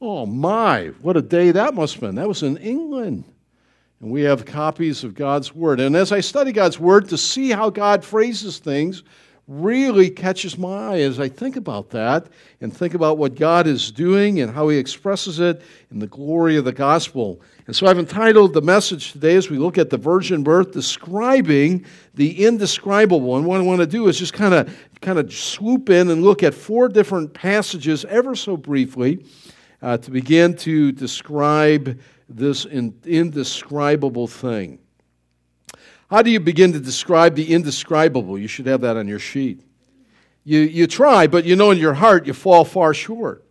Oh my, what a day that must have been. That was in England. And we have copies of God's Word. And as I study God's Word to see how God phrases things, really catches my eye as I think about that and think about what God is doing and how He expresses it in the glory of the gospel. And so I've entitled the message today as we look at the virgin birth, describing the indescribable. And what I want to do is just kind of kind of swoop in and look at four different passages ever so briefly uh, to begin to describe this indescribable thing. How do you begin to describe the indescribable? You should have that on your sheet. You, you try, but you know in your heart you fall far short.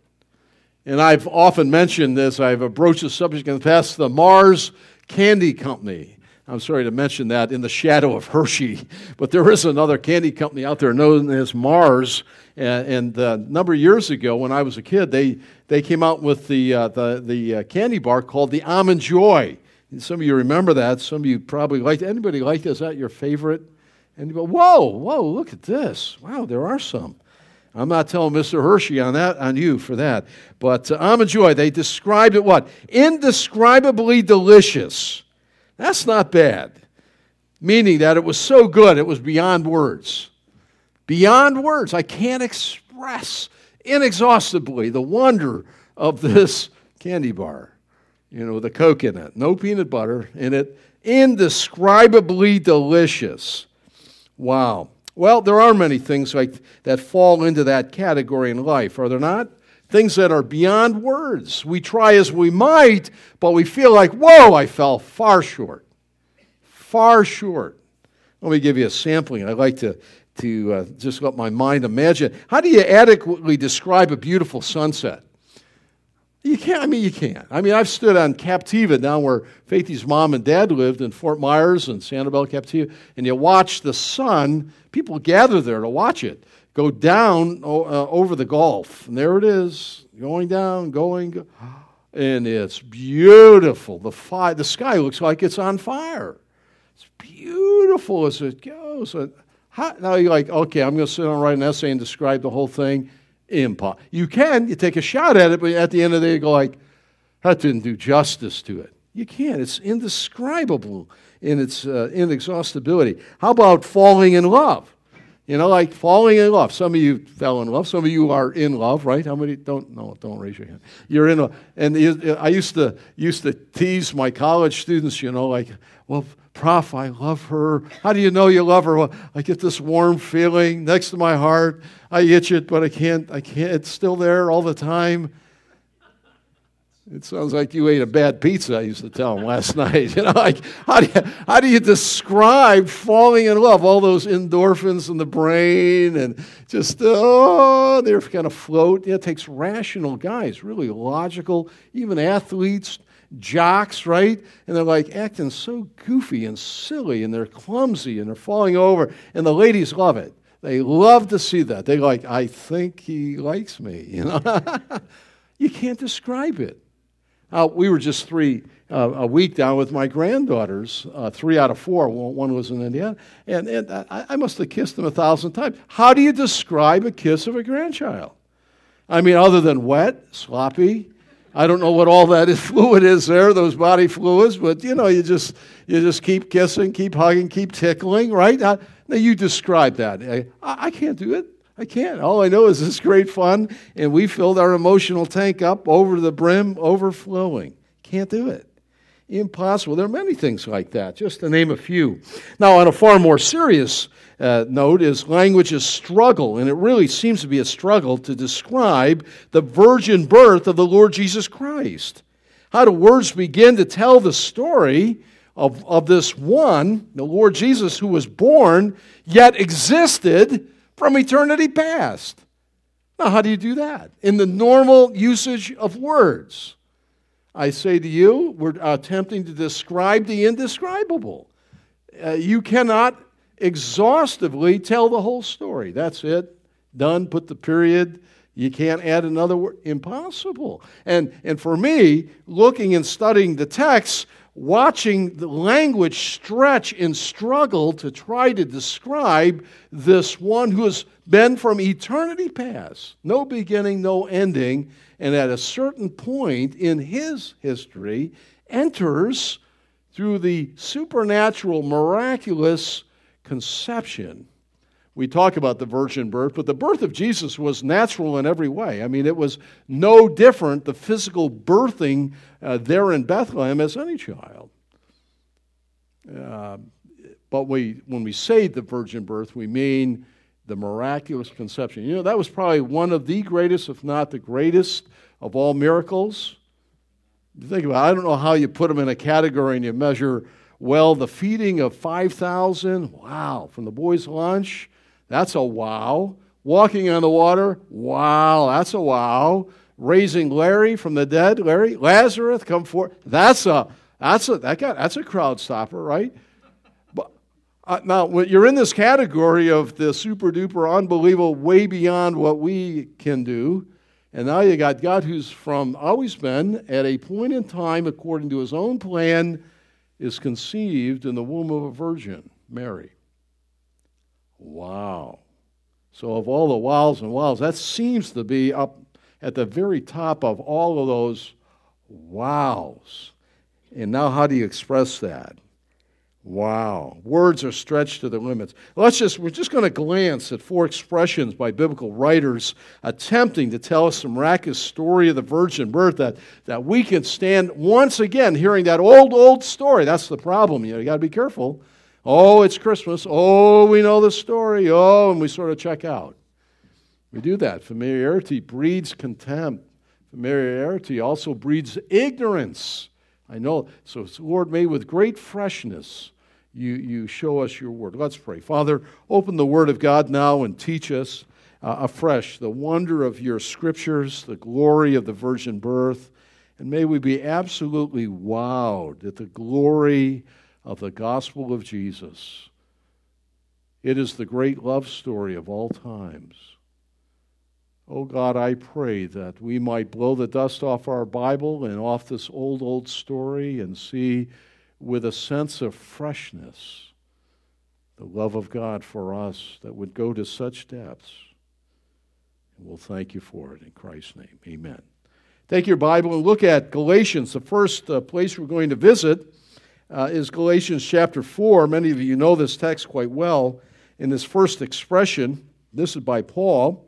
And I've often mentioned this, I've approached the subject in the past the Mars Candy Company. I'm sorry to mention that in the shadow of Hershey, but there is another candy company out there known as Mars. And, and uh, a number of years ago, when I was a kid, they, they came out with the, uh, the, the uh, candy bar called the Almond Joy. And some of you remember that. Some of you probably liked it. Anybody like this? Is that your favorite? And you go, whoa, whoa, look at this. Wow, there are some. I'm not telling Mr. Hershey on that, on you for that. But uh, Almond Joy, they described it what? Indescribably delicious. That's not bad. Meaning that it was so good, it was beyond words. Beyond words. I can't express inexhaustibly the wonder of this candy bar you know, with the Coke in it, no peanut butter in it, indescribably delicious. Wow. Well, there are many things like that fall into that category in life, are there not? Things that are beyond words. We try as we might, but we feel like, whoa, I fell far short. Far short. Let me give you a sampling. I like to, to uh, just let my mind imagine. How do you adequately describe a beautiful sunset? You can't. I mean, you can't. I mean, I've stood on Captiva down where Faithy's mom and dad lived in Fort Myers and Sanibel Captiva, and you watch the sun. People gather there to watch it go down uh, over the Gulf, and there it is, going down, going, and it's beautiful. The fire, the sky looks like it's on fire. It's beautiful as it goes. How, now you're like, okay, I'm going to sit down and write an essay and describe the whole thing. Impossible. You can, you take a shot at it, but at the end of the day, you go like, that didn't do justice to it. You can't. It's indescribable in its uh, inexhaustibility. How about falling in love? You know, like falling in love. Some of you fell in love. Some of you are in love, right? How many don't? No, don't raise your hand. You're in. A, and I used to used to tease my college students. You know, like, well, Prof, I love her. How do you know you love her? Well, I get this warm feeling next to my heart. I itch it, but I can't, I can't, it's still there all the time. It sounds like you ate a bad pizza, I used to tell him last night. You know, like, how do you, how do you describe falling in love? All those endorphins in the brain and just, oh, they're kind of float. Yeah, it takes rational guys, really logical, even athletes, jocks, right? And they're like acting so goofy and silly and they're clumsy and they're falling over. And the ladies love it. They love to see that. They're like, I think he likes me, you know? you can't describe it. Uh, we were just three uh, a week down with my granddaughters, uh, three out of four. One was in Indiana. And, and I, I must have kissed them a thousand times. How do you describe a kiss of a grandchild? I mean, other than wet, sloppy, I don't know what all that fluid is there, those body fluids, but you know, you just you just keep kissing, keep hugging, keep tickling, right? Now, now you describe that. I, I can't do it. I can't. All I know is it's great fun, and we filled our emotional tank up over the brim, overflowing. Can't do it. Impossible. There are many things like that, just to name a few. Now, on a far more serious uh, note is language's struggle, and it really seems to be a struggle to describe the virgin birth of the Lord Jesus Christ. How do words begin to tell the story of, of this one, the Lord Jesus, who was born yet existed from eternity past? Now, how do you do that? In the normal usage of words. I say to you, we're attempting to describe the indescribable. Uh, you cannot exhaustively tell the whole story. That's it. Done. Put the period. You can't add another word. Impossible. And, and for me, looking and studying the text, watching the language stretch and struggle to try to describe this one who has been from eternity past, no beginning, no ending, and at a certain point in his history enters through the supernatural, miraculous conception. We talk about the virgin birth, but the birth of Jesus was natural in every way. I mean, it was no different, the physical birthing uh, there in Bethlehem, as any child. Uh, but we, when we say the virgin birth, we mean the miraculous conception. You know, that was probably one of the greatest, if not the greatest, of all miracles. Think about it, I don't know how you put them in a category and you measure, well, the feeding of 5,000, wow, from the boys' lunch, that's a wow. Walking on the water, wow, that's a wow. Raising Larry from the dead, Larry, Lazarus, come forth, that's a, that's a, that guy, that's a crowd stopper, right? Uh, now, you're in this category of the super duper unbelievable, way beyond what we can do, and now you got God who's from always been at a point in time, according to his own plan, is conceived in the womb of a virgin, Mary. Wow. So, of all the wows and wows, that seems to be up at the very top of all of those wows. And now, how do you express that? Wow. Words are stretched to their limits. Let's just, we're just going to glance at four expressions by biblical writers attempting to tell us the miraculous story of the virgin birth that, that we can stand once again hearing that old, old story. That's the problem. You, know, you got to be careful. Oh, it's Christmas. Oh, we know the story. Oh, and we sort of check out. We do that. Familiarity breeds contempt. Familiarity also breeds ignorance. I know. So, Lord, may with great freshness you, you show us your word. Let's pray. Father, open the word of God now and teach us uh, afresh the wonder of your scriptures, the glory of the virgin birth, and may we be absolutely wowed at the glory of the gospel of Jesus. It is the great love story of all times. Oh God, I pray that we might blow the dust off our Bible and off this old, old story and see with a sense of freshness the love of God for us that would go to such depths. And we'll thank you for it in Christ's name. Amen. Take your Bible and look at Galatians. The first uh, place we're going to visit uh, is Galatians chapter 4. Many of you know this text quite well. In this first expression, this is by Paul.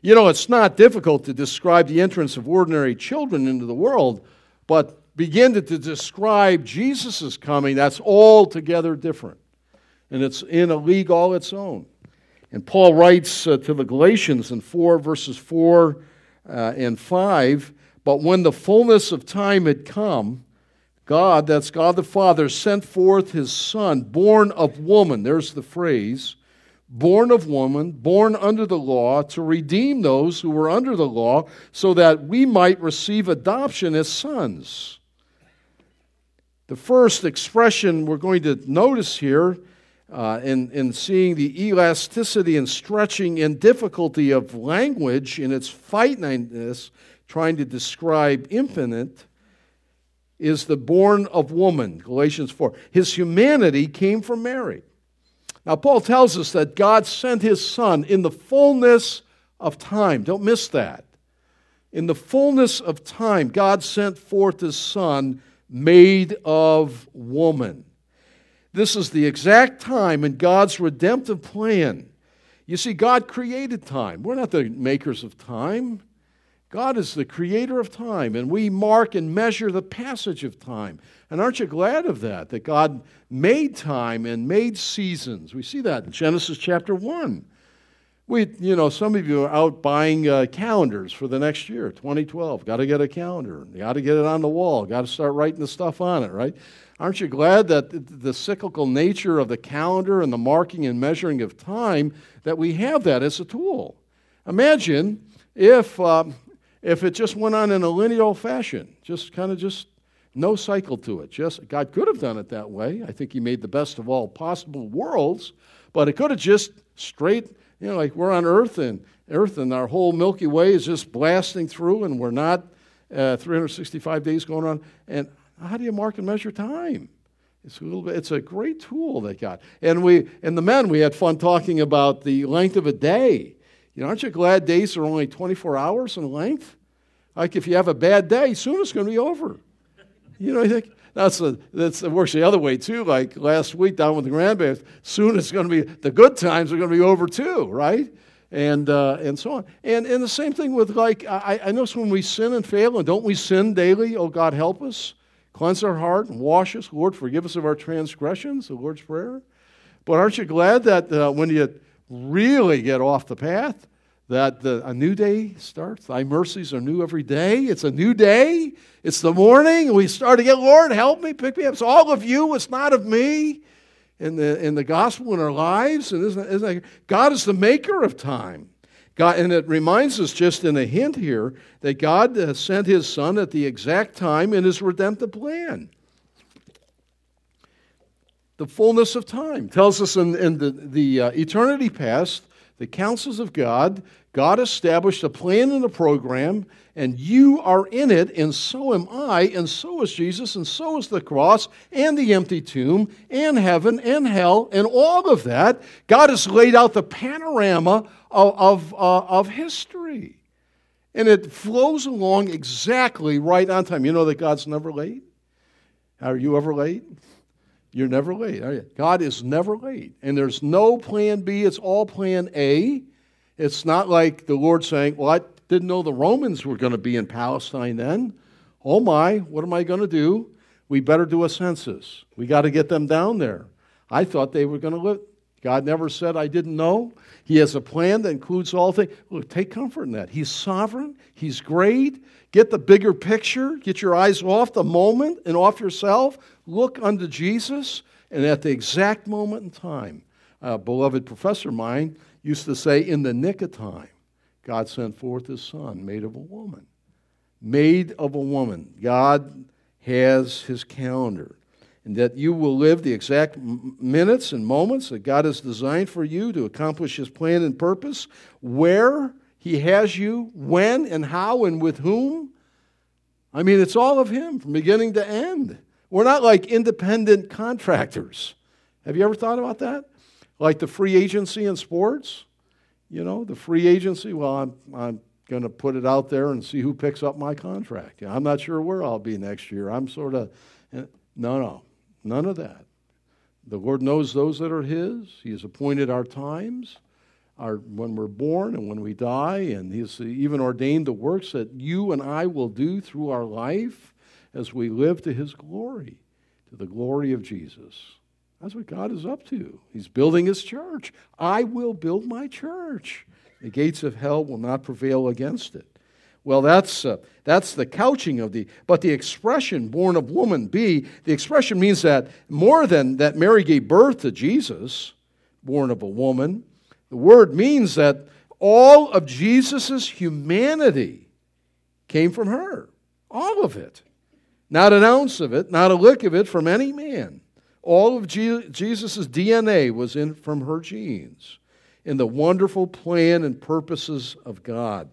You know, it's not difficult to describe the entrance of ordinary children into the world, but begin to, to describe Jesus' coming, that's altogether different. And it's in a league all its own. And Paul writes uh, to the Galatians in 4, verses 4 uh, and 5 But when the fullness of time had come, God, that's God the Father, sent forth his Son, born of woman. There's the phrase born of woman, born under the law, to redeem those who were under the law, so that we might receive adoption as sons. The first expression we're going to notice here uh, in, in seeing the elasticity and stretching and difficulty of language in its finiteness, trying to describe infinite, is the born of woman, Galatians 4. His humanity came from Mary. Now, Paul tells us that God sent his son in the fullness of time. Don't miss that. In the fullness of time, God sent forth his son made of woman. This is the exact time in God's redemptive plan. You see, God created time. We're not the makers of time. God is the creator of time, and we mark and measure the passage of time. And aren't you glad of that? That God made time and made seasons. We see that in Genesis chapter 1. We, you know, some of you are out buying uh, calendars for the next year, 2012. Got to get a calendar. Got to get it on the wall. Got to start writing the stuff on it, right? Aren't you glad that the cyclical nature of the calendar and the marking and measuring of time that we have that as a tool? Imagine if uh, if it just went on in a linear fashion, just kind of just no cycle to it. Just God could have done it that way. I think He made the best of all possible worlds, but it could have just straight you know, like we're on Earth and Earth and our whole Milky Way is just blasting through, and we're not uh, 365 days going on. And how do you mark and measure time? It's a little bit. It's a great tool they got. And we and the men we had fun talking about the length of a day. You know, aren't you glad days are only 24 hours in length? Like if you have a bad day, soon it's going to be over. You know, you think that's the that's it works the other way too. Like last week down with the grandbabies, soon it's going to be the good times are going to be over too, right? And uh, and so on. And and the same thing with like I, I notice when we sin and fail, and don't we sin daily? Oh God, help us, cleanse our heart and wash us, Lord, forgive us of our transgressions. The Lord's prayer. But aren't you glad that uh, when you really get off the path, that the, a new day starts. Thy mercies are new every day. It's a new day. It's the morning. We start again. Lord, help me, pick me up. It's all of you. It's not of me. In the in the gospel in our lives, and isn't, isn't God is the maker of time. God, and it reminds us just in a hint here that God sent His Son at the exact time in His redemptive plan. The fullness of time tells us in, in the, the uh, eternity past the counsels of God. God established a plan and a program, and you are in it, and so am I, and so is Jesus, and so is the cross, and the empty tomb, and heaven, and hell, and all of that. God has laid out the panorama of, of, uh, of history. And it flows along exactly right on time. You know that God's never late? Are you ever late? You're never late, are you? God is never late. And there's no plan B, it's all plan A. It's not like the Lord saying, Well, I didn't know the Romans were going to be in Palestine then. Oh my, what am I going to do? We better do a census. We got to get them down there. I thought they were going to live. God never said I didn't know. He has a plan that includes all things. Look, take comfort in that. He's sovereign. He's great. Get the bigger picture. Get your eyes off the moment and off yourself. Look unto Jesus. And at the exact moment in time, a beloved professor of mine used to say, in the nick of time, God sent forth his son, made of a woman. Made of a woman. God has his calendar. And that you will live the exact minutes and moments that God has designed for you to accomplish his plan and purpose, where he has you, when and how and with whom. I mean, it's all of him from beginning to end. We're not like independent contractors. Have you ever thought about that? Like the free agency in sports? You know, the free agency, well, I'm, I'm going to put it out there and see who picks up my contract. I'm not sure where I'll be next year. I'm sort of, eh, no, no, none of that. The Lord knows those that are His. He has appointed our times, our, when we're born and when we die, and He's even ordained the works that you and I will do through our life as we live to His glory, to the glory of Jesus. That's what God is up to. He's building His church. I will build my church. The gates of hell will not prevail against it. Well, that's, uh, that's the couching of the, but the expression born of woman, B, the expression means that more than that Mary gave birth to Jesus, born of a woman, the word means that all of Jesus' humanity came from her. All of it. Not an ounce of it, not a lick of it from any man. All of Jesus' DNA was in from her genes in the wonderful plan and purposes of God.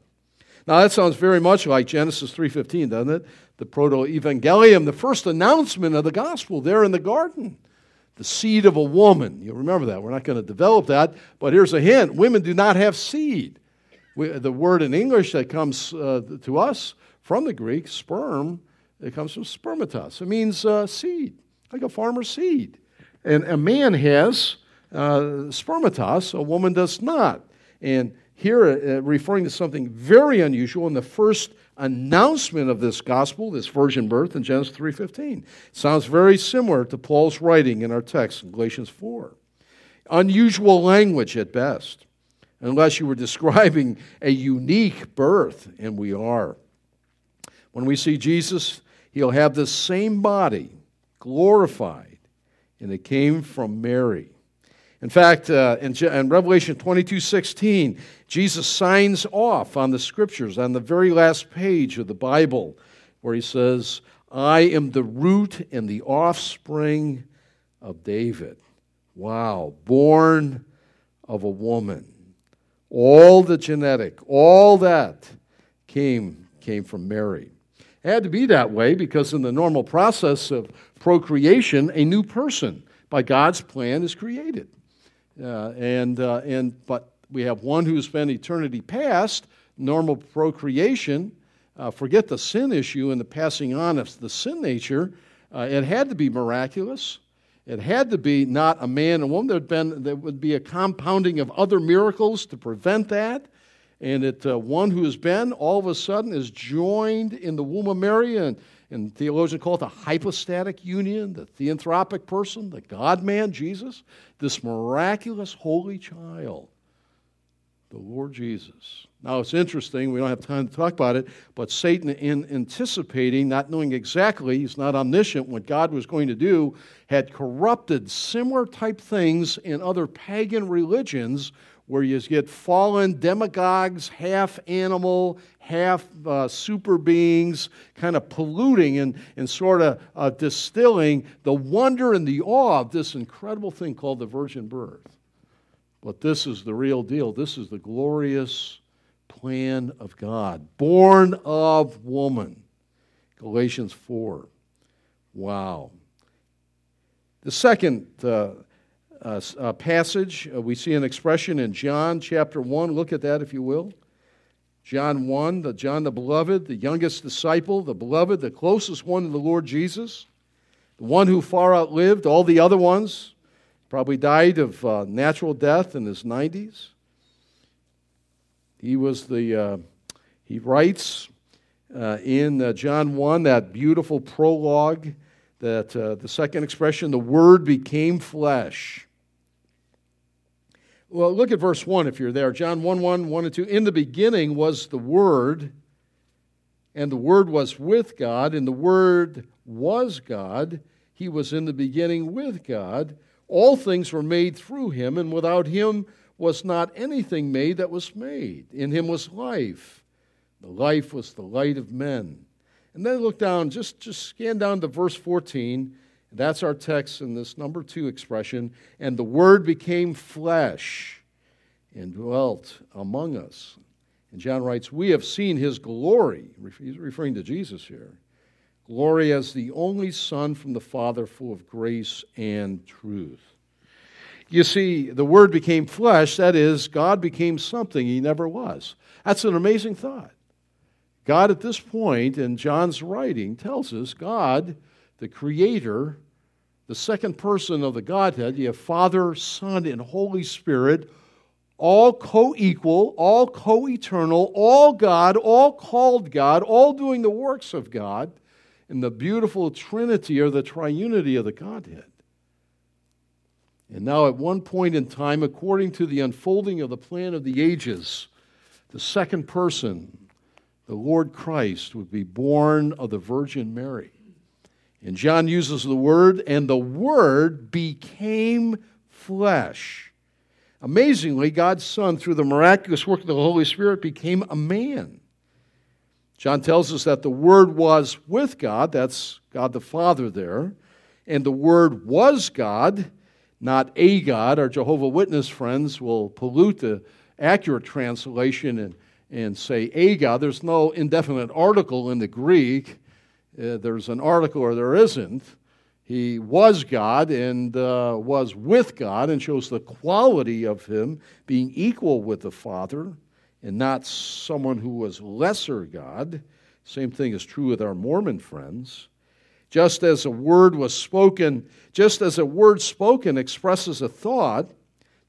Now that sounds very much like Genesis 3:15, doesn't it? The proto-evangelium, the first announcement of the gospel there in the garden. The seed of a woman. You'll remember that. We're not going to develop that, but here's a hint. Women do not have seed. We, the word in English that comes uh, to us from the Greek, sperm, it comes from spermatos. It means uh, seed, like a farmer's seed. And a man has uh, spermatos, a woman does not. And here, uh, referring to something very unusual in the first announcement of this gospel, this virgin birth in Genesis 3:15. Sounds very similar to Paul's writing in our text in Galatians 4. Unusual language at best, unless you were describing a unique birth, and we are. When we see Jesus, he'll have the same body, glorified, and it came from Mary. In fact, uh, in, in, Revelation 22 16, Jesus signs off on the scriptures on the very last page of the Bible, where he says, I am the root and the offspring of David. Wow, born of a woman. All the genetic, all that came, came from Mary. It had to be that way because in the normal process of procreation, a new person by God's plan is created. Uh, and, uh, and, but we have one who's been eternity past, normal procreation, uh, forget the sin issue and the passing on of the sin nature. Uh, it had to be miraculous. It had to be not a man and woman. There'd been, there would be a compounding of other miracles to prevent that. And it, uh, one who has been all of a sudden is joined in the womb of Mary, and, and theologians call it the hypostatic union, the theanthropic person, the God man, Jesus, this miraculous holy child, the Lord Jesus. Now, it's interesting, we don't have time to talk about it, but Satan, in anticipating, not knowing exactly, he's not omniscient, what God was going to do, had corrupted similar type things in other pagan religions where you get fallen demagogues, half animal, half uh, super beings, kind of polluting and, and sort of uh, distilling the wonder and the awe of this incredible thing called the virgin birth. But this is the real deal. This is the glorious plan of God, born of woman. Galatians 4. Wow. The second uh, uh, uh, passage, uh, we see an expression in John chapter 1. Look at that, if you will. John 1, the John the beloved, the youngest disciple, the beloved, the closest one to the Lord Jesus, the one who far outlived all the other ones, probably died of uh, natural death in his 90s. He was the, uh, he writes uh, in John 1, that beautiful prologue, that uh, the second expression, the Word became flesh. Well, look at verse 1 if you're there. John 1 1, 1 and 2. In the beginning was the Word, and the Word was with God, and the Word was God. He was in the beginning with God. All things were made through him, and without him was not anything made that was made. In him was life. The life was the light of men. And then look down, just, just scan down to verse 14. That's our text in this number two expression. And the Word became flesh and dwelt among us. And John writes, We have seen his glory. He's referring to Jesus here. Glory as the only Son from the Father, full of grace and truth. You see, the Word became flesh, that is, God became something he never was. That's an amazing thought. God, at this point in John's writing, tells us God, the Creator, the second person of the Godhead, you have Father, Son, and Holy Spirit, all co equal, all co eternal, all God, all called God, all doing the works of God in the beautiful Trinity or the triunity of the Godhead. And now, at one point in time, according to the unfolding of the plan of the ages, the second person, the Lord Christ, would be born of the Virgin Mary. And John uses the word, and the Word became flesh. Amazingly, God's Son, through the miraculous work of the Holy Spirit, became a man. John tells us that the Word was with God, that's God the Father there, and the Word was God not a God. Our Jehovah Witness friends will pollute the accurate translation and, and say a God. There's no indefinite article in the Greek. Uh, there's an article or there isn't. He was God and uh, was with God and shows the quality of him being equal with the Father and not someone who was lesser God. Same thing is true with our Mormon friends. Just as a word was spoken, just as a word spoken expresses a thought.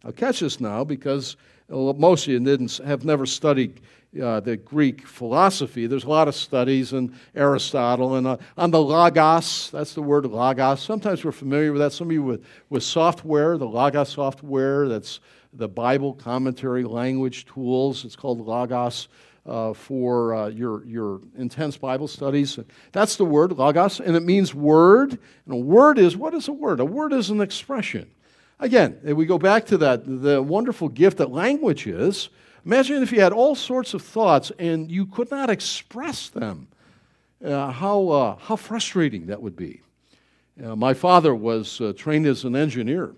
Now, catch this now because most of you didn't, have never studied uh, the Greek philosophy. There's a lot of studies in Aristotle and uh, on the logos. That's the word logos. Sometimes we're familiar with that. Some of you with, with software, the logos software. That's the Bible commentary language tools. It's called logos uh, for uh, your, your intense Bible studies. That's the word, logos, and it means word. And a word is what is a word? A word is an expression. Again, we go back to that, the wonderful gift that language is. Imagine if you had all sorts of thoughts and you could not express them. Uh, how, uh, how frustrating that would be. Uh, my father was uh, trained as an engineer.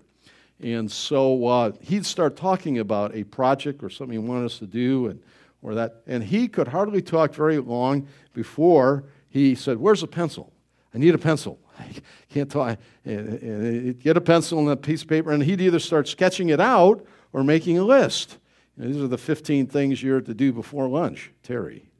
And so he'd start talking about a project or something he wanted us to do. And or that. And he could hardly talk very long before he said, Where's a pencil? I need a pencil. I can't talk. Eh, eh, eh, get a pencil and a piece of paper, and he'd either start sketching it out or making a list. And these are the 15 things you're to do before lunch, Terry.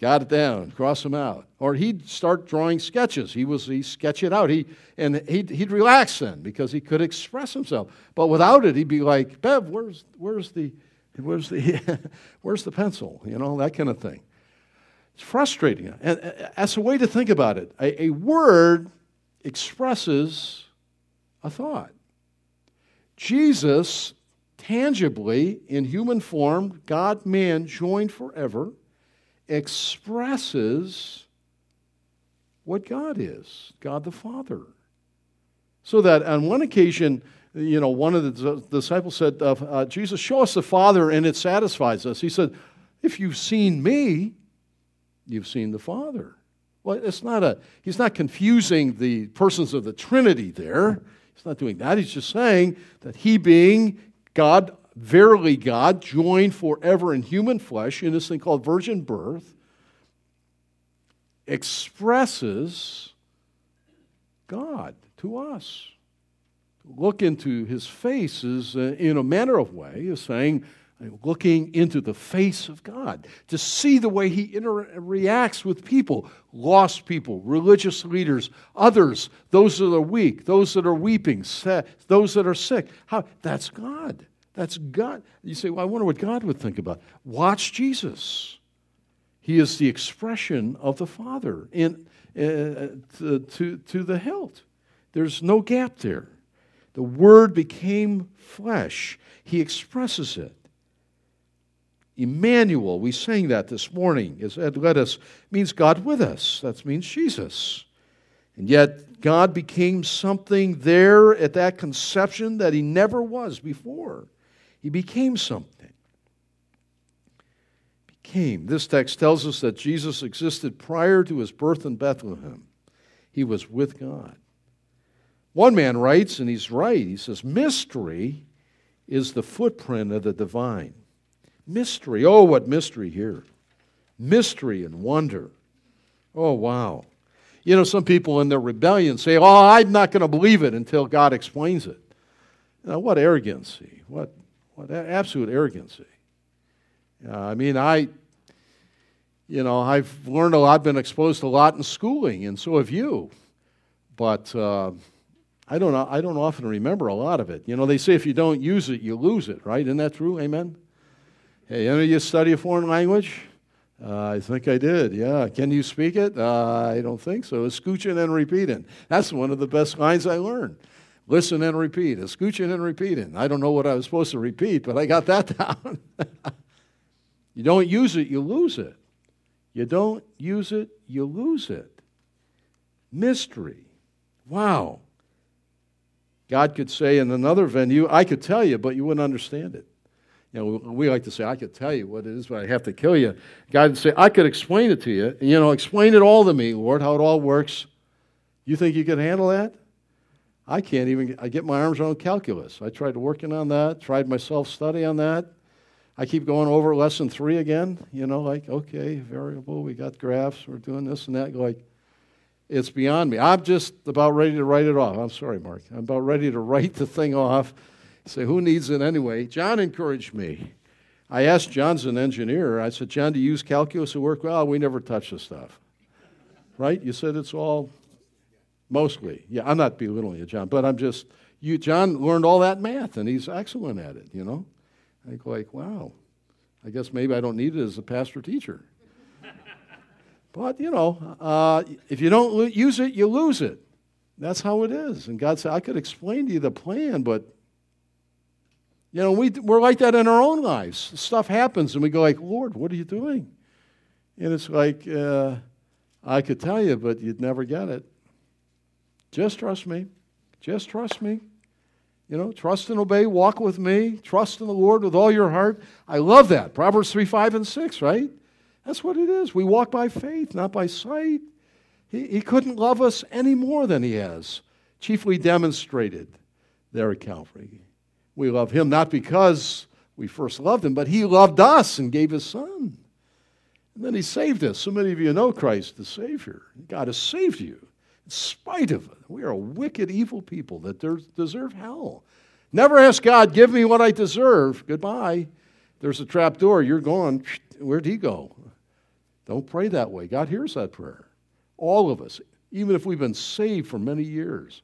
Got it down, cross them out. Or he'd start drawing sketches. He was he sketch it out. He and he'd, he'd relax then because he could express himself. But without it, he'd be like, Bev, where's where's the where's the where's the pencil? You know that kind of thing. It's frustrating. And that's a way to think about it. A, a word expresses a thought. Jesus, tangibly, in human form, God man joined forever, expresses what God is God the Father. So that on one occasion, you know, one of the disciples said, uh, uh, Jesus, show us the Father and it satisfies us. He said, If you've seen me, you've seen the Father. Well, it's not a, he's not confusing the persons of the Trinity there. He's not doing that. He's just saying that he being God, verily God, joined forever in human flesh in this thing called virgin birth, expresses God to us. Look into his face is, uh, in a manner of way, is saying, looking into the face of God, to see the way He interacts with people, lost people, religious leaders, others, those that are weak, those that are weeping, those that are sick. How, that's God. That's God. You say, well, I wonder what God would think about. Watch Jesus. He is the expression of the Father in, uh, to, to, to the hilt. There's no gap there. The Word became flesh. He expresses it. Emmanuel, we sang that this morning, is Ed led us, means God with us. That means Jesus. And yet, God became something there at that conception that he never was before. He became something. Became. This text tells us that Jesus existed prior to his birth in Bethlehem. He was with God. One man writes, and he's right, he says, Mystery is the footprint of the divine. Mystery. Oh, what mystery here. Mystery and wonder. Oh, wow. You know, some people in their rebellion say, Oh, I'm not going to believe it until God explains it. Now, what arrogancy. What, what absolute arrogancy. Uh, I mean, I, you know, I've learned a lot, I've been exposed to a lot in schooling, and so have you. But uh, I, don't, I don't often remember a lot of it. You know, they say if you don't use it, you lose it, right? Isn't that true? Amen? Hey, any of you study a foreign language? Uh, I think I did, yeah. Can you speak it? Uh, I don't think so. Escuchen and repeating. That's one of the best lines I learned. Listen and repeat. Escuchen and repeating. I don't know what I was supposed to repeat, but I got that down. you don't use it, you lose it. You don't use it, you lose it. Mystery. Wow. God could say in another venue, I could tell you, but you wouldn't understand it. You know, we like to say, I could tell you what it is, but I have to kill you. God would say, I could explain it to you. You know, explain it all to me, Lord, how it all works. You think you can handle that? I can't even I get my arms around calculus. I tried working on that, tried myself study on that. I keep going over lesson three again, you know, like, okay, variable, we got graphs, we're doing this and that. Like, it's beyond me. I'm just about ready to write it off. I'm sorry, Mark. I'm about ready to write the thing off Say, who needs it anyway? John encouraged me. I asked John's an engineer. I said, John, do you use calculus at work? Well, we never touch the stuff. Right? You said it's all mostly. Yeah, I'm not belittling you, John, but I'm just, you, John learned all that math and he's excellent at it, you know? I go like, wow, I guess maybe I don't need it as a pastor teacher. but, you know, uh, if you don't use it, you lose it. That's how it is. And God said, I could explain to you the plan, but you know, we, we're like that in our own lives. Stuff happens and we go like, Lord, what are you doing? And it's like, uh, I could tell you, but you'd never get it. Just trust me. Just trust me. You know, trust and obey, walk with me, trust in the Lord with all your heart. I love that. Proverbs 3, 5, and 6, right? That's what it is. We walk by faith, not by sight. He, he couldn't love us any more than he has, chiefly demonstrated there at Calvary. We love him not because we first loved him, but he loved us and gave his son. And then he saved us. So many of you know Christ the Savior. God has saved you in spite of it. We are a wicked, evil people that deserve hell. Never ask God, give me what I deserve. Goodbye. there's a trap door, you're gone. Where'd he go? Don't pray that way. God hears that prayer. All of us, even if we've been saved for many years.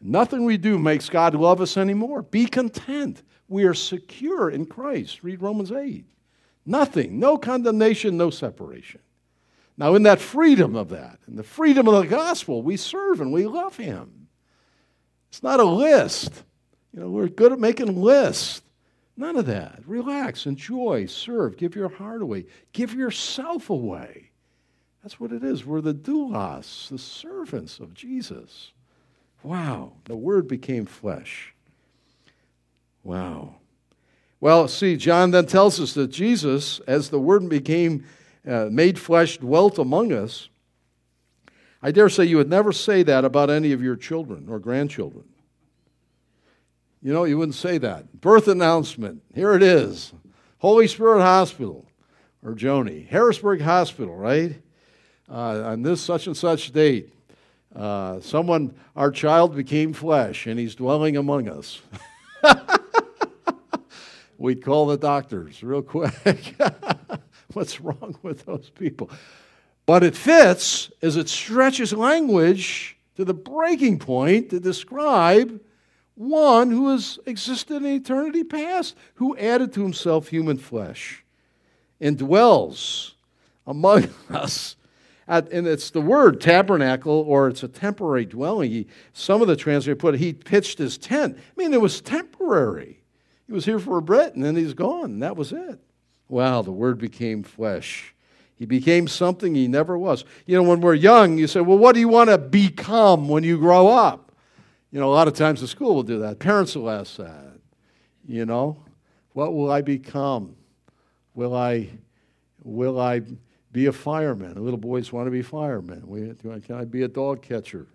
Nothing we do makes God love us anymore. Be content. We are secure in Christ. Read Romans 8. Nothing, no condemnation, no separation. Now, in that freedom of that, in the freedom of the gospel, we serve and we love Him. It's not a list. You know, we're good at making lists. None of that. Relax, enjoy, serve, give your heart away, give yourself away. That's what it is. We're the doulos, the servants of Jesus. Wow, the Word became flesh. Wow. Well, see, John then tells us that Jesus, as the Word became uh, made flesh, dwelt among us. I dare say you would never say that about any of your children or grandchildren. You know, you wouldn't say that. Birth announcement. Here it is Holy Spirit Hospital, or Joni. Harrisburg Hospital, right? Uh, on this such and such date. Uh, someone, our child became flesh and he's dwelling among us. We'd call the doctors real quick. What's wrong with those people? But it fits as it stretches language to the breaking point to describe one who has existed in eternity past, who added to himself human flesh and dwells among us. And it's the word tabernacle, or it's a temporary dwelling. He, some of the translators put it, he pitched his tent. I mean, it was temporary. He was here for a bit, and then he's gone, and that was it. Wow, the word became flesh. He became something he never was. You know, when we're young, you say, well, what do you want to become when you grow up? You know, a lot of times the school will do that. Parents will ask that. You know, what will I become? Will I, will I be a fireman? Little boys want to be firemen. Can I be a dog catcher?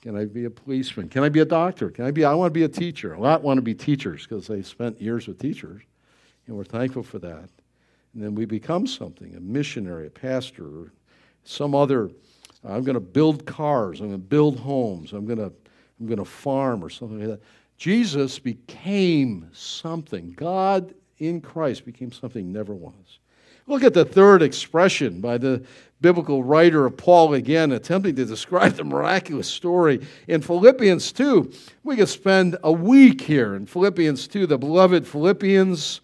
Can I be a policeman? Can I be a doctor? Can I be? I want to be a teacher. A lot want to be teachers because they spent years with teachers, and we're thankful for that. And then we become something—a missionary, a pastor, some other. I'm going to build cars. I'm going to build homes. I'm going to I'm going to farm or something like that. Jesus became something. God in Christ became something never was. Look at the third expression by the biblical writer of Paul again, attempting to describe the miraculous story in Philippians 2. We could spend a week here in Philippians 2, the beloved Philippians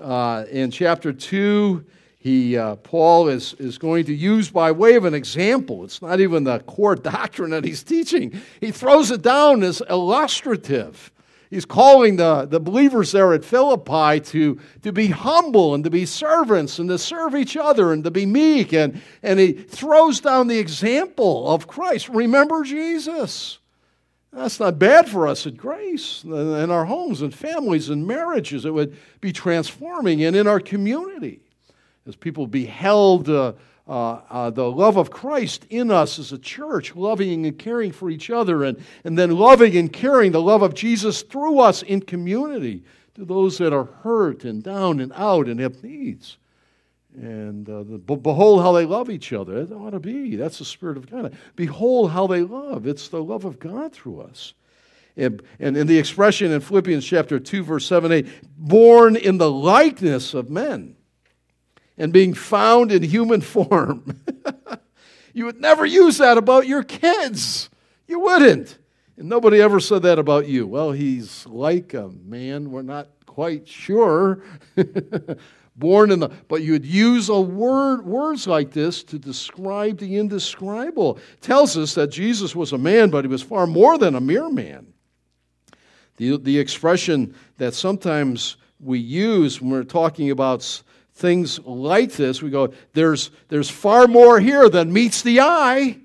uh, in chapter 2 he, uh, Paul is, is going to use by way of an example. It's not even the core doctrine that he's teaching. He throws it down as illustrative. He's calling the, the believers there at Philippi to, to be humble and to be servants and to serve each other and to be meek. And, and he throws down the example of Christ. Remember Jesus. That's not bad for us at Grace, in our homes and families and marriages. It would be transforming and in our community as people beheld uh, uh, uh, the love of Christ in us as a church, loving and caring for each other, and, and then loving and caring the love of Jesus through us in community to those that are hurt and down and out and have needs. And uh, the, behold how they love each other. That ought to be. That's the Spirit of God. Behold how they love. It's the love of God through us. And, and in the expression in Philippians chapter 2, verse 7 8, born in the likeness of men and being found in human form. you would never use that about your kids. You wouldn't. And nobody ever said that about you. Well, he's like a man, we're not quite sure. Born in the but you'd use a word words like this to describe the indescribable. It tells us that Jesus was a man, but he was far more than a mere man. The, the expression that sometimes we use when we're talking about things like this, we go, there's, there's far more here than meets the eye.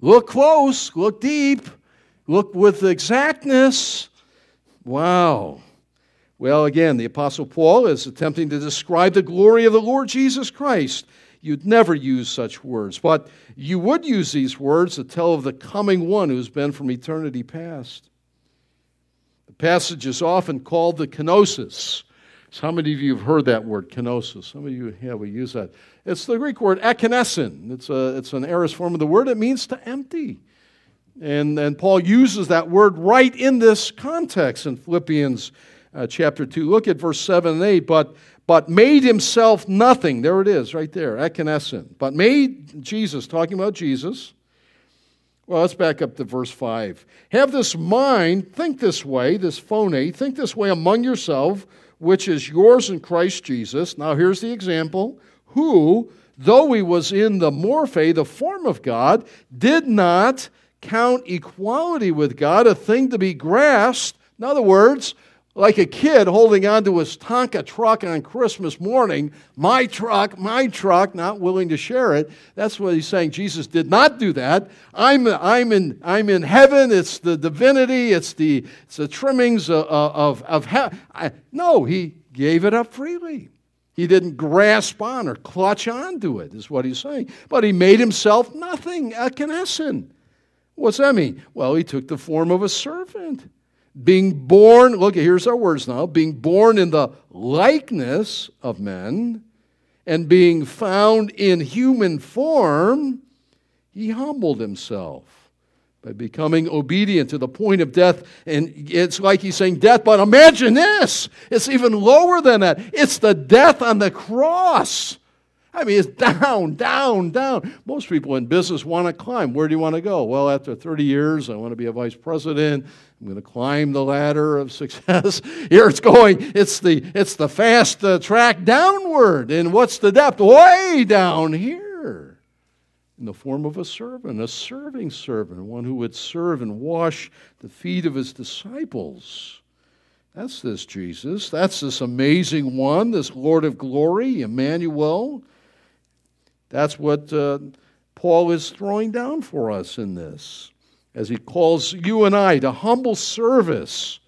Look close, look deep, look with exactness. Wow. Well, again, the Apostle Paul is attempting to describe the glory of the Lord Jesus Christ. You'd never use such words, but you would use these words to tell of the coming one who's been from eternity past. The passage is often called the kenosis, how many of you have heard that word, kenosis? Some of you have, we use that. It's the Greek word ekenosen. It's, a, it's an aorist form of the word. It means to empty. And, and Paul uses that word right in this context in Philippians uh, chapter 2. Look at verse 7 and 8. But, but made himself nothing. There it is, right there, ekenosen. But made Jesus, talking about Jesus. Well, let's back up to verse 5. Have this mind, think this way, this phone, think this way among yourself, which is yours in Christ Jesus. Now, here's the example. Who, though he was in the morphe, the form of God, did not count equality with God a thing to be grasped. In other words, like a kid holding onto his Tonka truck on Christmas morning, my truck, my truck, not willing to share it. That's what he's saying. Jesus did not do that. I'm, I'm, in, I'm in heaven. It's the divinity, it's the, it's the trimmings of, of, of heaven. No, he gave it up freely. He didn't grasp on or clutch onto it, is what he's saying. But he made himself nothing, a ekenosen. What's that mean? Well, he took the form of a servant being born, look, here's our words now being born in the likeness of men and being found in human form, he humbled himself by becoming obedient to the point of death. And it's like he's saying death, but imagine this it's even lower than that. It's the death on the cross. I mean, it's down, down, down. Most people in business want to climb. Where do you want to go? Well, after 30 years, I want to be a vice president. I'm going to climb the ladder of success. Here it's going. It's the, it's the fast uh, track downward. And what's the depth? Way down here. In the form of a servant, a serving servant, one who would serve and wash the feet of his disciples. That's this Jesus. That's this amazing one, this Lord of glory, Emmanuel. That's what uh, Paul is throwing down for us in this, as he calls you and I to humble service,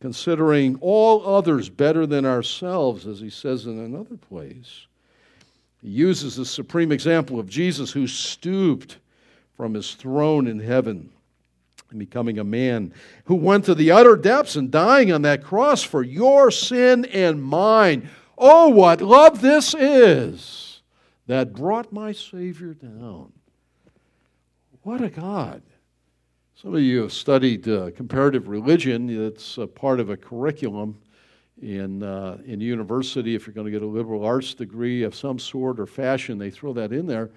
considering all others better than ourselves, as he says in another place. He uses the supreme example of Jesus who stooped from his throne in heaven and becoming a man who went to the utter depths and dying on that cross for your sin and mine. Oh, what love this is! that brought my Savior down. What a God. Some of you have studied uh, comparative religion. It's part of a curriculum in, uh, in university. If you're going to get a liberal arts degree of some sort or fashion, they throw that in there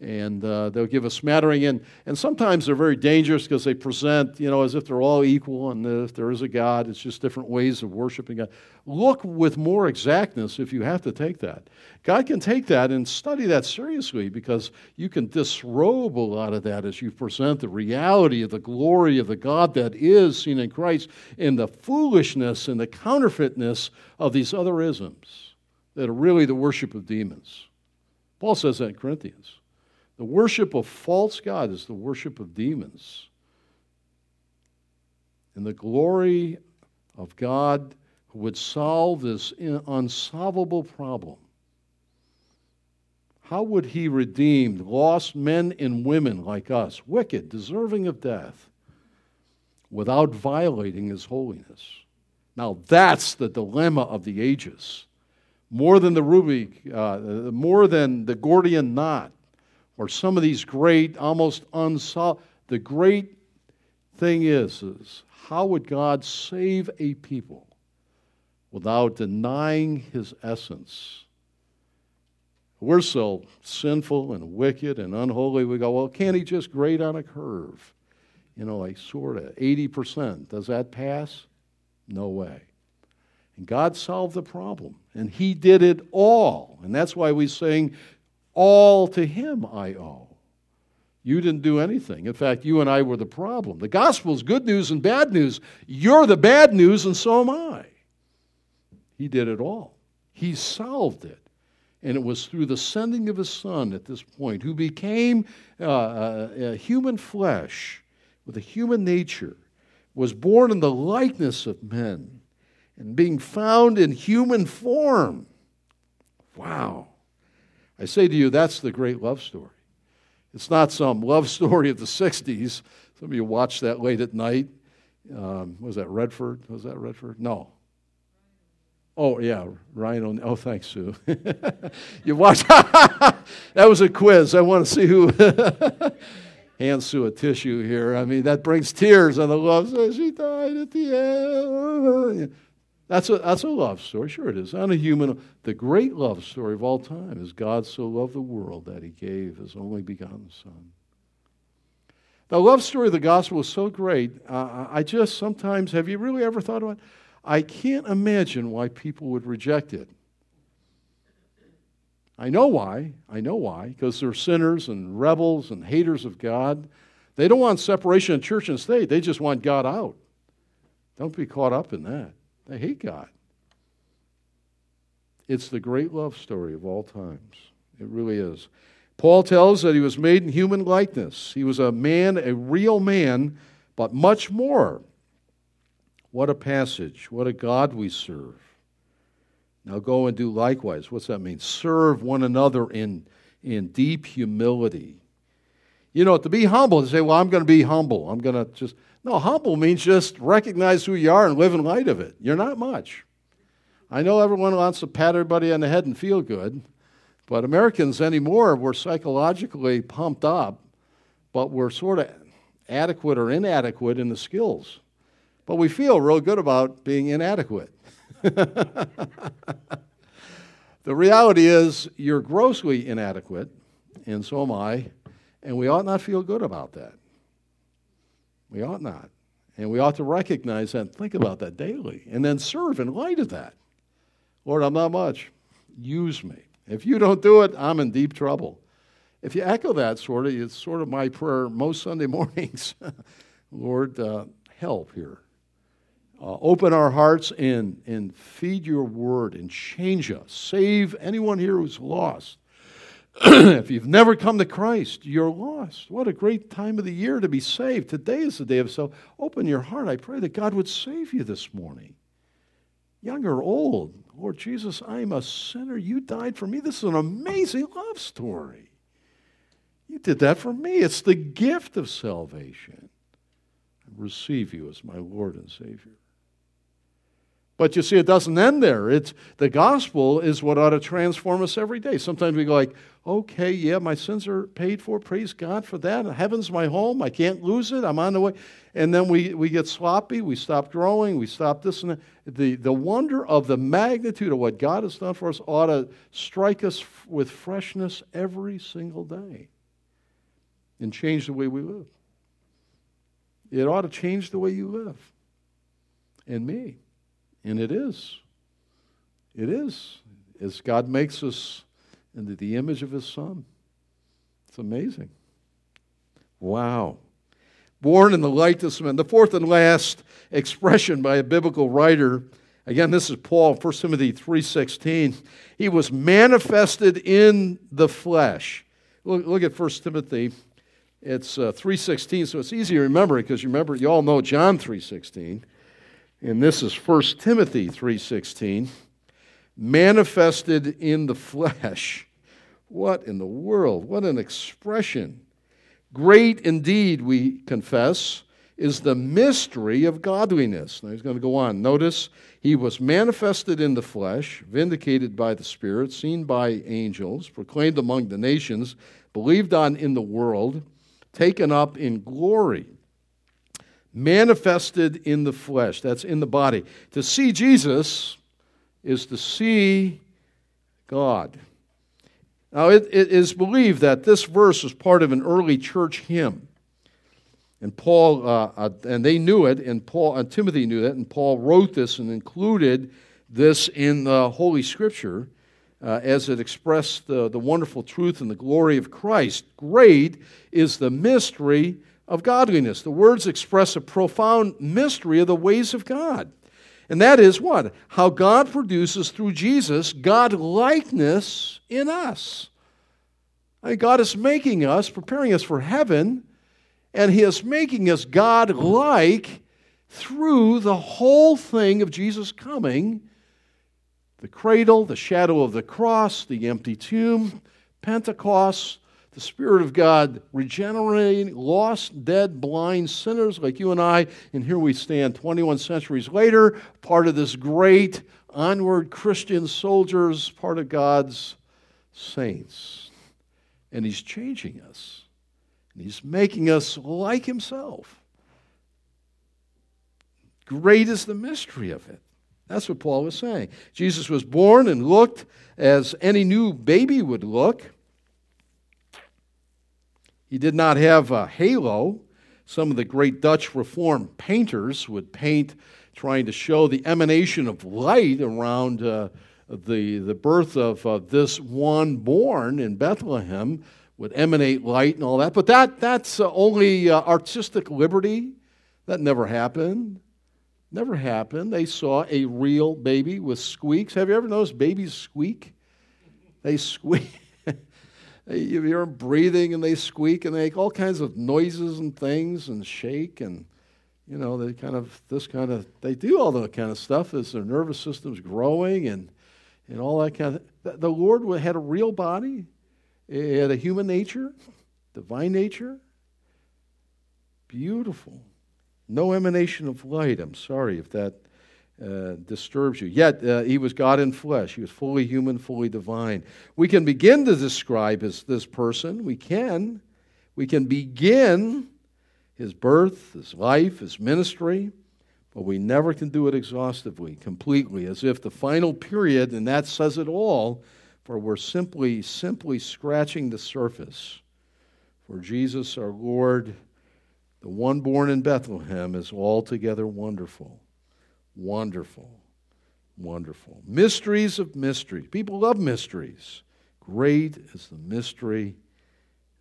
and uh, they'll give a smattering. And, and sometimes they're very dangerous because they present, you know, as if they're all equal and if there is a God, it's just different ways of worshiping God. Look with more exactness if you have to take that. God can take that and study that seriously because you can disrobe a lot of that as you present the reality of the glory of the God that is seen in Christ and the foolishness and the counterfeitness of these other isms that are really the worship of demons. Paul says that in Corinthians. The worship of false God is the worship of demons. And the glory of God who would solve this unsolvable problem. How would he redeem lost men and women like us, wicked, deserving of death, without violating his holiness? Now, that's the dilemma of the ages. More than the Rubik, uh, more than the Gordian knot, or some of these great, almost unsolved. The great thing is, is how would God save a people without denying his essence? We're so sinful and wicked and unholy, we go, well, can't he just grade on a curve? You know, like sort of 80%. Does that pass? No way. And God solved the problem, and He did it all. And that's why we sing, all to Him I owe. You didn't do anything. In fact, you and I were the problem. The gospel is good news and bad news. You're the bad news, and so am I. He did it all, He solved it. And it was through the sending of His Son at this point, who became uh, uh, human flesh with a human nature, was born in the likeness of men, and being found in human form. Wow. I say to you, that's the great love story. It's not some love story of the 60s. Some of you watch that late at night. Um, was that Redford? Was that Redford? No. Oh, yeah, Ryan O'Neal. Oh, thanks, Sue. you watched. that was a quiz. I want to see who. Hand Sue a tissue here. I mean, that brings tears on the love. She died at the end. That's a, that's a love story. Sure, it is. Not a human. The great love story of all time is God so loved the world that he gave his only begotten Son. The love story of the gospel is so great. Uh, I just sometimes, have you really ever thought about it? I can't imagine why people would reject it. I know why. I know why. Because they're sinners and rebels and haters of God. They don't want separation of church and state, they just want God out. Don't be caught up in that. They hate God. It's the great love story of all times. It really is. Paul tells that he was made in human likeness. He was a man, a real man, but much more. What a passage. What a God we serve. Now go and do likewise. What's that mean? Serve one another in, in deep humility. You know, to be humble, to say, well, I'm going to be humble. I'm going to just. No, humble means just recognize who you are and live in light of it. You're not much. I know everyone wants to pat everybody on the head and feel good, but Americans anymore, we're psychologically pumped up, but we're sort of adequate or inadequate in the skills. But we feel real good about being inadequate. the reality is, you're grossly inadequate, and so am I, and we ought not feel good about that. We ought not. And we ought to recognize that and think about that daily, and then serve in light of that. Lord, I'm not much. Use me. If you don't do it, I'm in deep trouble. If you echo that sort of, it's sort of my prayer most Sunday mornings. Lord, uh, help here. Uh, open our hearts and, and feed your word and change us. Save anyone here who's lost. if you've never come to Christ, you're lost. What a great time of the year to be saved. Today is the day of so. Open your heart. I pray that God would save you this morning. Young or old, Lord Jesus, I am a sinner. You died for me. This is an amazing love story. You did that for me. It's the gift of salvation. I receive you as my Lord and Savior. But you see, it doesn't end there. It's, the gospel is what ought to transform us every day. Sometimes we go like, okay, yeah, my sins are paid for. Praise God for that. Heaven's my home. I can't lose it. I'm on the way. And then we, we get sloppy. We stop growing. We stop this and that. The, the wonder of the magnitude of what God has done for us ought to strike us with freshness every single day and change the way we live. It ought to change the way you live and me. And it is. It is. As God makes us into the image of His Son. It's amazing. Wow. Born in the likeness of man. The fourth and last expression by a biblical writer. Again, this is Paul, 1 Timothy 3.16. He was manifested in the flesh. Look, look at 1 Timothy. It's uh, 3.16, so it's easy to remember because you remember, you all know John 3.16 and this is 1 Timothy 3:16, manifested in the flesh. What in the world? What an expression. Great indeed, we confess, is the mystery of godliness. Now he's going to go on. Notice, he was manifested in the flesh, vindicated by the Spirit, seen by angels, proclaimed among the nations, believed on in the world, taken up in glory manifested in the flesh. That's in the body. To see Jesus is to see God. Now, it, it is believed that this verse was part of an early church hymn. And Paul, uh, uh, and they knew it, and Paul, and Timothy knew that, and Paul wrote this and included this in the Holy Scripture uh, as it expressed the, the wonderful truth and the glory of Christ. Great is the mystery of godliness. The words express a profound mystery of the ways of God. And that is what? How God produces through Jesus God likeness in us. I mean, God is making us, preparing us for heaven, and He is making us God like through the whole thing of Jesus coming the cradle, the shadow of the cross, the empty tomb, Pentecost, the Spirit of God regenerating lost, dead, blind sinners like you and I. And here we stand 21 centuries later, part of this great onward Christian soldiers, part of God's saints. And He's changing us, and He's making us like Himself. Great is the mystery of it. That's what Paul was saying. Jesus was born and looked as any new baby would look. He did not have a halo. Some of the great Dutch Reform painters would paint trying to show the emanation of light around uh, the, the birth of uh, this one born in Bethlehem would emanate light and all that. But that, that's uh, only uh, artistic liberty. That never happened. Never happened. They saw a real baby with squeaks. Have you ever noticed babies squeak? They squeak. you hear them breathing and they squeak and they make all kinds of noises and things and shake and you know they kind of this kind of they do all that kind of stuff as their nervous system's growing and and all that kind of the lord had a real body. It had a human nature divine nature. Beautiful. No emanation of light. I'm sorry if that uh, disturbs you. Yet uh, he was God in flesh. He was fully human, fully divine. We can begin to describe his, this person. We can. We can begin his birth, his life, his ministry, but we never can do it exhaustively, completely, as if the final period, and that says it all, for we're simply, simply scratching the surface. For Jesus, our Lord, the one born in Bethlehem, is altogether wonderful. Wonderful. Wonderful. Mysteries of mysteries. People love mysteries. Great is the mystery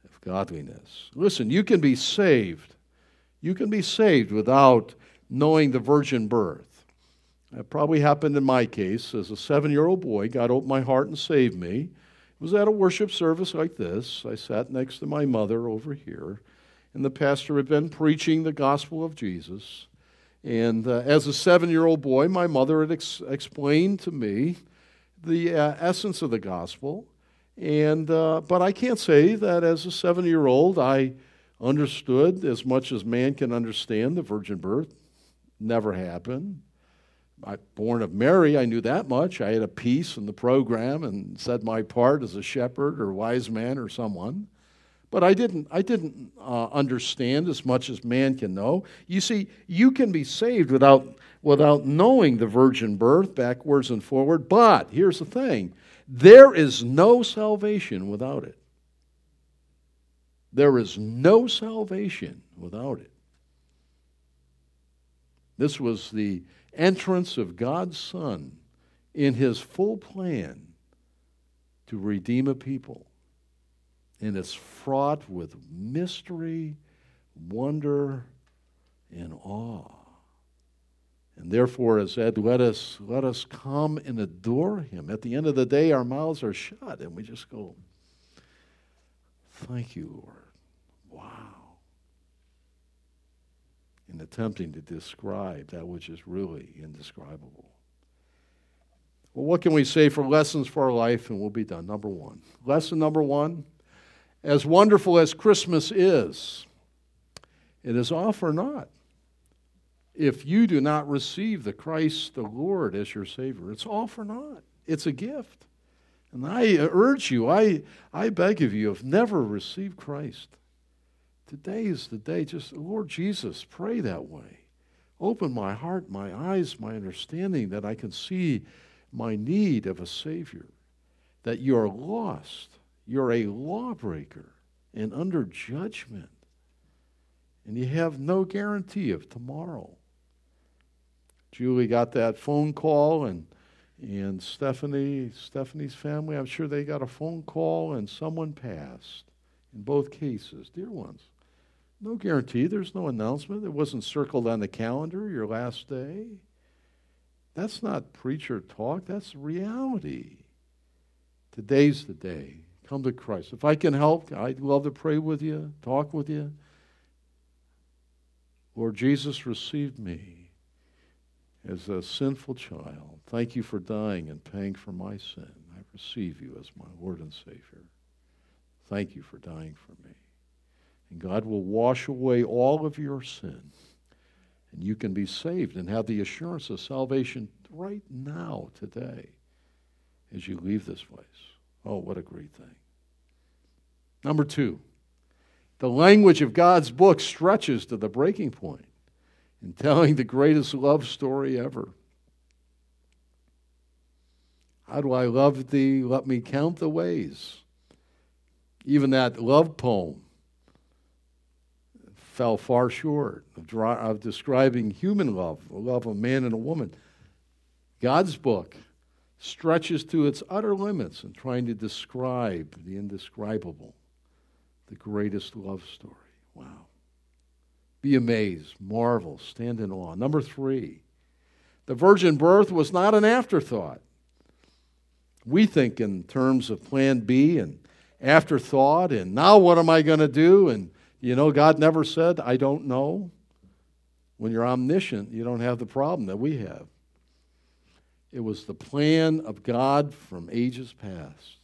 of godliness. Listen, you can be saved. You can be saved without knowing the virgin birth. That probably happened in my case. As a seven year old boy, God opened my heart and saved me. It was at a worship service like this. I sat next to my mother over here, and the pastor had been preaching the gospel of Jesus. And uh, as a seven year old boy, my mother had ex- explained to me the uh, essence of the gospel. And, uh, but I can't say that as a seven year old I understood as much as man can understand the virgin birth. Never happened. I, born of Mary, I knew that much. I had a piece in the program and said my part as a shepherd or wise man or someone. But I didn't, I didn't uh, understand as much as man can know. You see, you can be saved without, without knowing the virgin birth backwards and forward. But here's the thing there is no salvation without it. There is no salvation without it. This was the entrance of God's Son in his full plan to redeem a people and it's fraught with mystery, wonder, and awe. And therefore, as Ed let us let us come and adore him. At the end of the day, our mouths are shut, and we just go, Thank you, Lord. Wow. In attempting to describe that which is really indescribable. Well, what can we say for lessons for our life? And we'll be done. Number one. Lesson number one as wonderful as Christmas is, it is off or not. If you do not receive the Christ the Lord as your Savior, it's off or not. It's a gift. And I urge you, I, I beg of you, if never received Christ, today is the day. Just, Lord Jesus, pray that way. Open my heart, my eyes, my understanding that I can see my need of a Savior, that you are lost you're a lawbreaker and under judgment. And you have no guarantee of tomorrow. Julie got that phone call and and Stephanie, Stephanie's family, I'm sure they got a phone call and someone passed in both cases, dear ones. No guarantee, there's no announcement. It wasn't circled on the calendar, your last day. That's not preacher talk, that's reality. Today's the day. Come to Christ. If I can help, I'd love to pray with you, talk with you. Lord Jesus, received me as a sinful child. Thank you for dying and paying for my sin. I receive you as my Lord and Savior. Thank you for dying for me. And God will wash away all of your sin. And you can be saved and have the assurance of salvation right now, today, as you leave this place. Oh, what a great thing. Number two, the language of God's book stretches to the breaking point in telling the greatest love story ever. How do I love thee? Let me count the ways. Even that love poem fell far short of, of describing human love, the love of a man and a woman. God's book stretches to its utter limits in trying to describe the indescribable, the greatest love story. Wow. Be amazed, marvel, stand in awe. Number three, the virgin birth was not an afterthought. We think in terms of plan B and afterthought and now what am I going to do? And you know, God never said, I don't know. When you're omniscient, you don't have the problem that we have. It was the plan of God from ages past.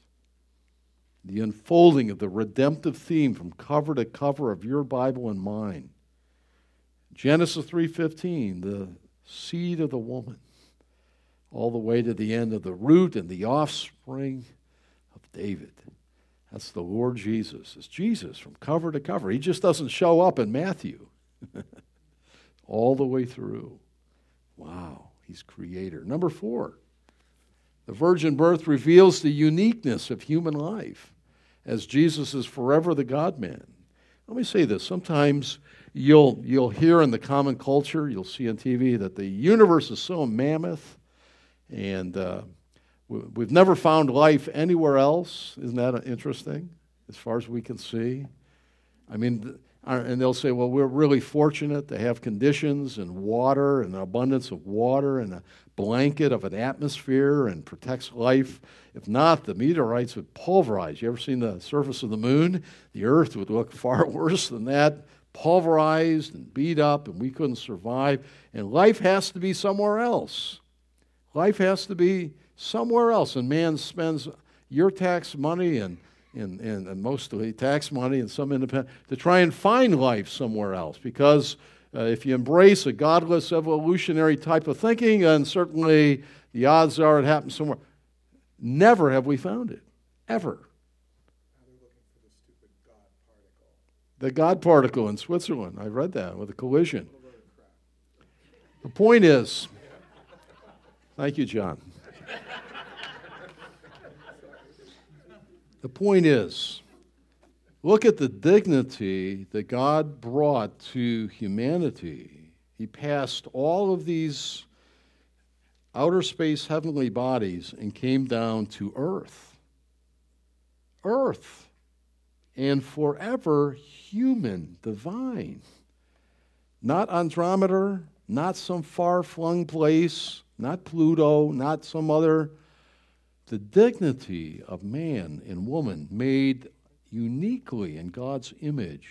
The unfolding of the redemptive theme from cover to cover of your Bible and mine. Genesis 3:15, the seed of the woman, all the way to the end of the root and the offspring of David. That's the Lord Jesus. It's Jesus from cover to cover. He just doesn't show up in Matthew. All the way through. Wow, he's creator. Number four, the virgin birth reveals the uniqueness of human life as Jesus is forever the God man. Let me say this. Sometimes you'll, you'll hear in the common culture, you'll see on TV, that the universe is so mammoth and. Uh, We've never found life anywhere else. Isn't that interesting? As far as we can see. I mean, Uh, and they'll say, well, we're really fortunate to have conditions and water and an abundance of water and a blanket of an atmosphere and protects life. If not, the meteorites would pulverize. You ever seen the surface of the moon? The earth would look far worse than that, pulverized and beat up, and we couldn't survive. And life has to be somewhere else. Life has to be somewhere else. And man spends your tax money and, and, and, and mostly tax money and some independent to try and find life somewhere else. Because uh, if you embrace a godless evolutionary type of thinking, then certainly the odds are it happens somewhere. Never have we found it. Ever. The God particle in Switzerland. I read that with a collision. The point is, thank you, John. The point is, look at the dignity that God brought to humanity. He passed all of these outer space heavenly bodies and came down to earth. Earth. And forever human, divine. Not Andromeda, not some far flung place, not Pluto, not some other. The dignity of man and woman made uniquely in God's image.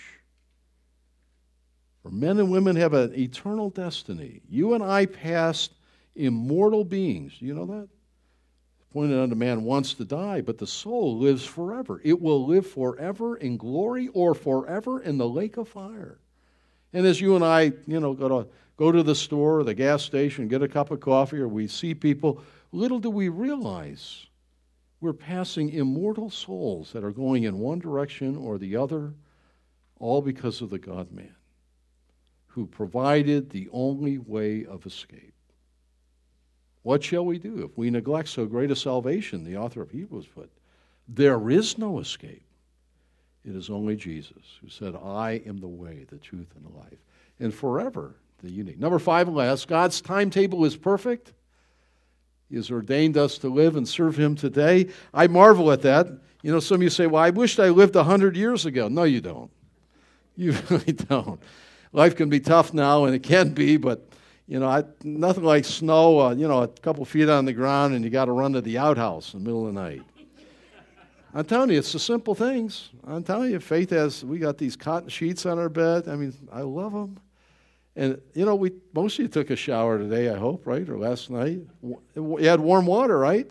For men and women have an eternal destiny. You and I passed immortal beings. You know that? Pointed unto man wants to die, but the soul lives forever. It will live forever in glory or forever in the lake of fire. And as you and I, you know, go to go to the store or the gas station, get a cup of coffee, or we see people, little do we realize we're passing immortal souls that are going in one direction or the other, all because of the God man who provided the only way of escape. What shall we do if we neglect so great a salvation? The author of Hebrews put, There is no escape. It is only Jesus who said, I am the way, the truth, and the life. And forever the unique. Number five and last, God's timetable is perfect. He has ordained us to live and serve Him today. I marvel at that. You know, some of you say, well, I wished I lived 100 years ago. No, you don't. You really don't. Life can be tough now, and it can be, but, you know, I, nothing like snow, uh, you know, a couple feet on the ground, and you got to run to the outhouse in the middle of the night. I'm telling you, it's the simple things. I'm telling you, faith has, we got these cotton sheets on our bed. I mean, I love them. And you know, we most of you took a shower today, I hope, right, or last night. You had warm water, right?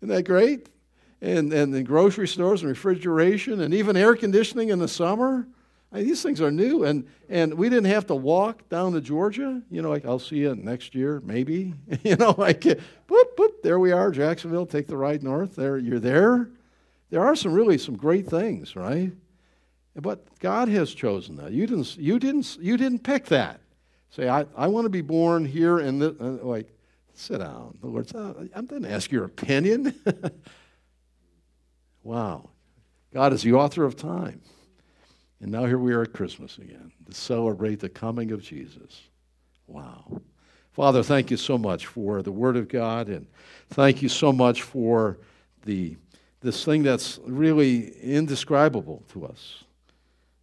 Isn't that great? And and the grocery stores and refrigeration and even air conditioning in the summer. I mean, these things are new, and and we didn't have to walk down to Georgia. You know, like I'll see you next year, maybe. you know, like boop boop. There we are, Jacksonville. Take the ride north. There, you're there. There are some really some great things, right? But God has chosen that. You didn't. You didn't. You didn't pick that. Say, I, I want to be born here in the, uh, like Sit down. The Lord said, I'm going to ask your opinion. wow. God is the author of time. And now here we are at Christmas again to celebrate the coming of Jesus. Wow. Father, thank you so much for the Word of God, and thank you so much for the, this thing that's really indescribable to us.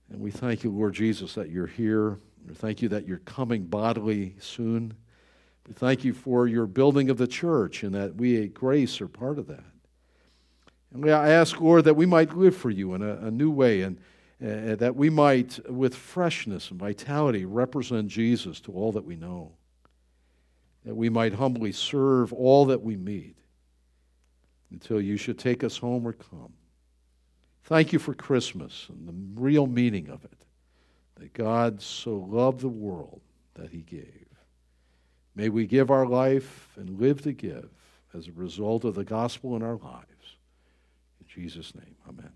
And we thank you, Lord Jesus, that you're here. We thank you that you're coming bodily soon. We thank you for your building of the church and that we at Grace are part of that. And I ask, Lord, that we might live for you in a, a new way and uh, that we might, with freshness and vitality, represent Jesus to all that we know. That we might humbly serve all that we meet until you should take us home or come. Thank you for Christmas and the real meaning of it. That God so loved the world that he gave. May we give our life and live to give as a result of the gospel in our lives. In Jesus' name, amen.